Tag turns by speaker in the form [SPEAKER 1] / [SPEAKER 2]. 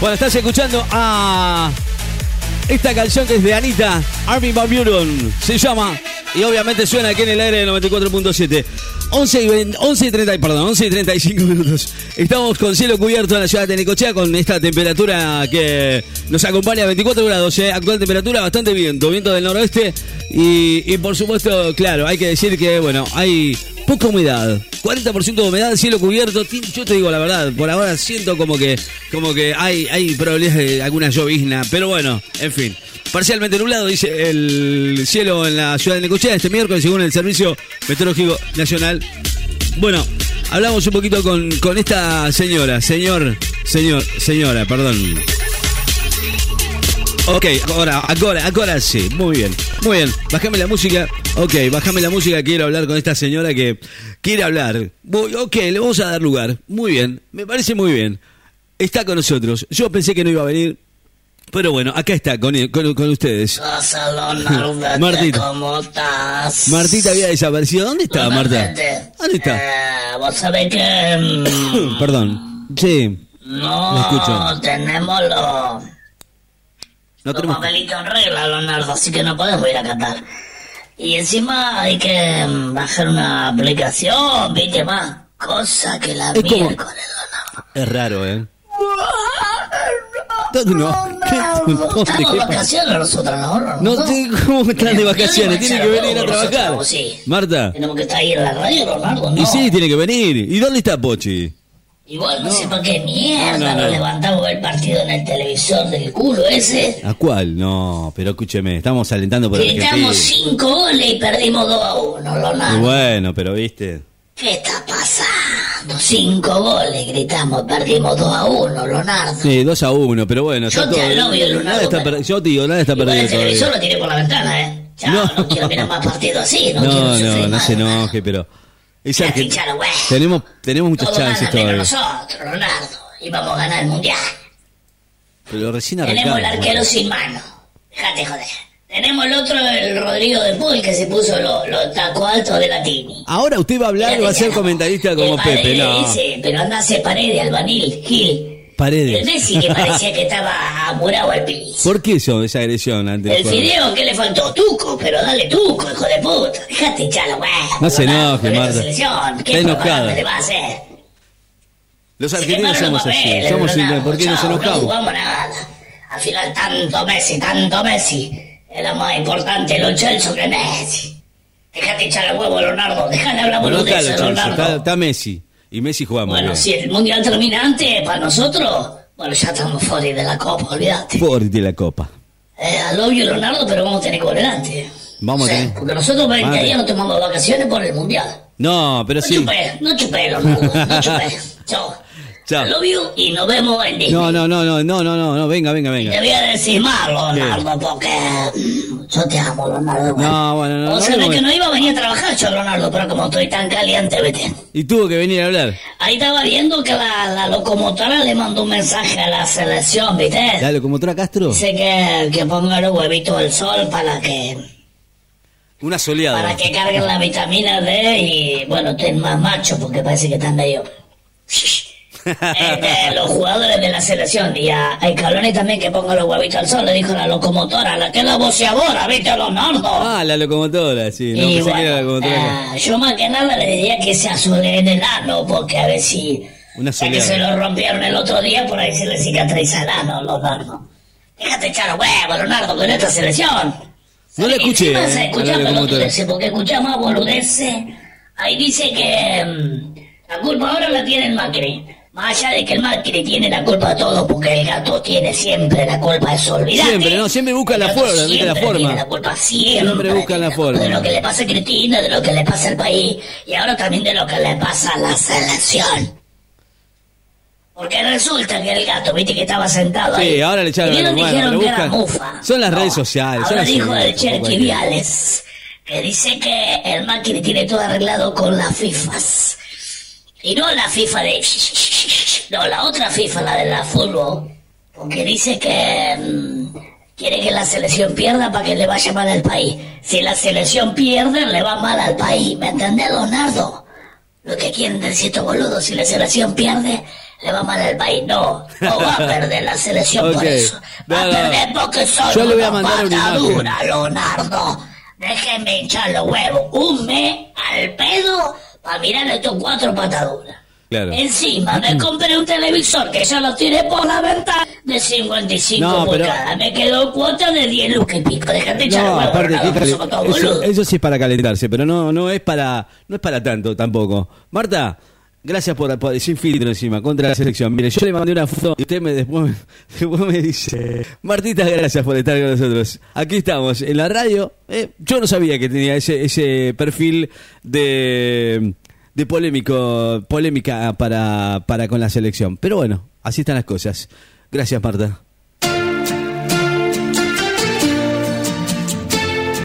[SPEAKER 1] Bueno, estás escuchando a esta canción que es de Anita, Armin Van Buren, se llama, y obviamente suena aquí en el aire de 94.7. 11 y, 20 11 y 30, perdón, 11 y 35 minutos. Estamos con cielo cubierto en la ciudad de Necochea con esta temperatura que nos acompaña a 24 grados, ¿eh? actual temperatura bastante viento, viento del noroeste y, y por supuesto, claro, hay que decir que, bueno, hay poca humedad, 40% de humedad, cielo cubierto. Yo te digo la verdad, por ahora siento como que, como que hay, hay probabilidades de alguna llovizna, pero bueno, en fin. Parcialmente nublado, dice el cielo en la ciudad de Necochea este miércoles, según el Servicio Meteorológico Nacional. Bueno, hablamos un poquito con, con esta señora, señor, señor, señora, perdón. Ok, ahora, ahora, ahora sí, muy bien, muy bien. Bájame la música. Ok, bájame la música. Quiero hablar con esta señora que quiere hablar. Voy- ok, le vamos a dar lugar. Muy bien, me parece muy bien. Está con nosotros. Yo pensé que no iba a venir, pero bueno, acá está con, con, con ustedes. Martita.
[SPEAKER 2] ¿cómo estás?
[SPEAKER 1] Martita había desaparecido. ¿Dónde estaba Marta? ¿Dónde está?
[SPEAKER 2] eh, vos sabés que... mm,
[SPEAKER 1] Perdón. Sí,
[SPEAKER 2] no
[SPEAKER 1] escucho.
[SPEAKER 2] tenemos los,
[SPEAKER 1] no
[SPEAKER 2] los
[SPEAKER 1] tenemos.
[SPEAKER 2] papelitos en regla, Leonardo, así que no podemos ir a cantar. Y encima hay que mm, bajar una aplicación, viste más. Cosa que la
[SPEAKER 1] Es como-
[SPEAKER 2] miércoles, Leonardo.
[SPEAKER 1] Es raro, ¿eh? ¿Dónde no?
[SPEAKER 2] Estamos
[SPEAKER 1] ¿Qué
[SPEAKER 2] de vacaciones nosotros, ¿no?
[SPEAKER 1] No cómo están de vacaciones, tiene que venir a trabajar. Marta.
[SPEAKER 2] Tenemos que estar ahí en la radio, Leonardo, ¿no?
[SPEAKER 1] Y sí, tiene que venir. ¿Y dónde está Pochi?
[SPEAKER 2] Igual no, sé por qué mierda
[SPEAKER 1] No, no,
[SPEAKER 2] nos
[SPEAKER 1] no.
[SPEAKER 2] levantamos el partido en el televisor del culo ese.
[SPEAKER 1] ¿A cuál? No, pero escúcheme, estamos alentando por
[SPEAKER 2] Gritamos cinco goles y perdimos 2 a 1,
[SPEAKER 1] Y
[SPEAKER 2] Leonardo.
[SPEAKER 1] bueno, pero viste.
[SPEAKER 2] ¿Qué está pasando? Cinco goles gritamos, perdimos 2 a 1, Leonardo.
[SPEAKER 1] Sí, 2 a 1, pero bueno,
[SPEAKER 2] Yo
[SPEAKER 1] está
[SPEAKER 2] te
[SPEAKER 1] todo.
[SPEAKER 2] alobio, Leonardo,
[SPEAKER 1] Nada está per- Yo te digo, nada está perdido
[SPEAKER 2] el televisor lo tiré por la ventana, ¿eh? Chao,
[SPEAKER 1] No.
[SPEAKER 2] no, quiero mirar más partidos así, no, quiero
[SPEAKER 1] No,
[SPEAKER 2] sufrir
[SPEAKER 1] no, no
[SPEAKER 2] más,
[SPEAKER 1] se enoje, pero. Es. Tenemos, tenemos muchas
[SPEAKER 2] Todo
[SPEAKER 1] chances
[SPEAKER 2] gana menos
[SPEAKER 1] todavía.
[SPEAKER 2] nosotros, Leonardo. Y vamos a ganar el mundial.
[SPEAKER 1] Pero recién
[SPEAKER 2] Tenemos el
[SPEAKER 1] arrancamos.
[SPEAKER 2] arquero sin mano. Déjate joder. Tenemos el otro, el Rodrigo de Paul, que se puso los lo tacos altos de la Tini.
[SPEAKER 1] Ahora usted va a hablar y va a ser comentarista como Pepe, no.
[SPEAKER 2] dice, pero anda a hacer paredes, albanil, Gil. El
[SPEAKER 1] Paredes.
[SPEAKER 2] Messi que parecía que estaba amurado al piso.
[SPEAKER 1] ¿Por qué eso, esa agresión ante
[SPEAKER 2] El Fideo, ¿qué le faltó? Tuco, pero dale tuco, hijo de puta. Déjate echarlo, güey.
[SPEAKER 1] No se enoje, Marta.
[SPEAKER 2] selección. ¿Qué
[SPEAKER 1] Está enojada.
[SPEAKER 2] le va a hacer?
[SPEAKER 1] Los argentinos somos así. Somos simples. ¿Por qué nos
[SPEAKER 2] Chao, No
[SPEAKER 1] enojamos?
[SPEAKER 2] jugamos nada. Al final, tanto Messi, tanto Messi. Era más importante los Chelsea que Messi. Déjate echar el huevo, Leonardo. Déjale hablar
[SPEAKER 1] la Chelsea, está,
[SPEAKER 2] Leonardo.
[SPEAKER 1] está Messi. Y Messi juega muy
[SPEAKER 2] Bueno,
[SPEAKER 1] bien.
[SPEAKER 2] si el mundial termina antes, para nosotros, bueno, ya estamos fuera de la copa, olvídate.
[SPEAKER 1] Por de la copa.
[SPEAKER 2] Eh, al obvio, Leonardo, pero vamos a tener que volver antes.
[SPEAKER 1] Vamos a
[SPEAKER 2] Sí,
[SPEAKER 1] tener-
[SPEAKER 2] Porque nosotros 20
[SPEAKER 1] Vale.
[SPEAKER 2] días nos tomamos vacaciones por el mundial.
[SPEAKER 1] No, pero
[SPEAKER 2] No
[SPEAKER 1] sí.
[SPEAKER 2] chupé, no chupé, Leonardo, no chupé. Chao.
[SPEAKER 1] Chao.
[SPEAKER 2] Al obvio y nos vemos en Disney.
[SPEAKER 1] No, no, no, no, no, no, no, no, venga, venga,
[SPEAKER 2] Te
[SPEAKER 1] venga.
[SPEAKER 2] voy a decir más, Leonardo, porque mm, yo te amo, Leonardo.
[SPEAKER 1] No, bueno, no,
[SPEAKER 2] O sea,
[SPEAKER 1] no,
[SPEAKER 2] que
[SPEAKER 1] no.
[SPEAKER 2] iba a venir a trabajar yo, Leonardo, pero como estoy tan caliente, vete.
[SPEAKER 1] Y tuvo que venir a hablar.
[SPEAKER 2] Ahí estaba viendo que la, la locomotora le mandó un mensaje a la selección, ¿viste?
[SPEAKER 1] ¿La locomotora Castro?
[SPEAKER 2] Dice que, que ponga los huevitos del sol para que
[SPEAKER 1] Una soleada.
[SPEAKER 2] para que carguen la vitamina D y, bueno, estén más machos porque parece que están medio... Este, los jugadores de la selección y a, a Scaloni también que ponga los huevitos al sol, le dijo la locomotora, la que es la boceadora, ¿viste, Leonardo?
[SPEAKER 1] Ah, la locomotora, sí. No pensé
[SPEAKER 2] bueno,
[SPEAKER 1] que era la locomotora.
[SPEAKER 2] ah, yo más que nada le diría que se azule en el ano, porque a ver si...
[SPEAKER 1] Una
[SPEAKER 2] ya que se lo rompieron el otro día, por ahí se le cicatriza el ano, Leonardo. Déjate echar los huevos, Leonardo, con esta selección.
[SPEAKER 1] No la escuché, eh,
[SPEAKER 2] se
[SPEAKER 1] a
[SPEAKER 2] escucha boludeces, porque escuchamos a boludeces. Ahí dice que mm, la culpa ahora la tiene el Macri. Más allá de que el Macri tiene la culpa de todo, porque el gato tiene siempre la culpa de eso, olvidate.
[SPEAKER 1] Siempre, no, siempre busca la forma, ¿viste? la
[SPEAKER 2] siempre
[SPEAKER 1] forma.
[SPEAKER 2] tiene la culpa siempre.
[SPEAKER 1] Siempre busca la forma.
[SPEAKER 2] De lo que le pasa a Cristina, de lo que le pasa al país, y ahora también de lo que le pasa a la selección. Porque resulta que el gato, viste que estaba sentado ahí.
[SPEAKER 1] Sí, ahora le echaron la
[SPEAKER 2] dijeron que era mufa.
[SPEAKER 1] son las redes sociales,
[SPEAKER 2] Ahora dijo el Cherky. Viales, que dice que el Macri tiene todo arreglado con las FIFAs. Y no la FIFA de... No, la otra FIFA, la de la fútbol. Porque dice que... mm, quiere que la selección pierda para que le vaya mal al país. Si la selección pierde, le va mal al país. ¿Me entendés, Leonardo? Lo que quieren decir estos boludos, si la selección pierde, le va mal al país. No, no va a perder la selección por eso. Va
[SPEAKER 1] No,
[SPEAKER 2] a perder porque son
[SPEAKER 1] Yo le voy a mandar una
[SPEAKER 2] Leonardo. Déjenme hinchar los huevos un mes al pedo para mirar estos cuatro pataduras.
[SPEAKER 1] Claro.
[SPEAKER 2] Encima me compré un televisor que ya lo tiré por la ventana de 55
[SPEAKER 1] No, pero-
[SPEAKER 2] pulgadas. Me quedó cuota de 10 lucas y pico. Déjate echar
[SPEAKER 1] No, aparte,
[SPEAKER 2] Leonardo,
[SPEAKER 1] ¿qué
[SPEAKER 2] que
[SPEAKER 1] cal-
[SPEAKER 2] somos todos
[SPEAKER 1] eso, eso sí es para calentarse, pero no, no es para, no es para tanto tampoco. Marta, gracias por, por sin filtro encima, contra la selección. Mire, yo le mandé una foto y usted me después, me- después me dice, Martita, gracias por estar con nosotros. Aquí estamos, en la radio. Eh, yo no sabía que tenía ese, ese perfil de, de polémico, polémica para, para con la selección. Pero bueno, así están las cosas. Gracias, Marta.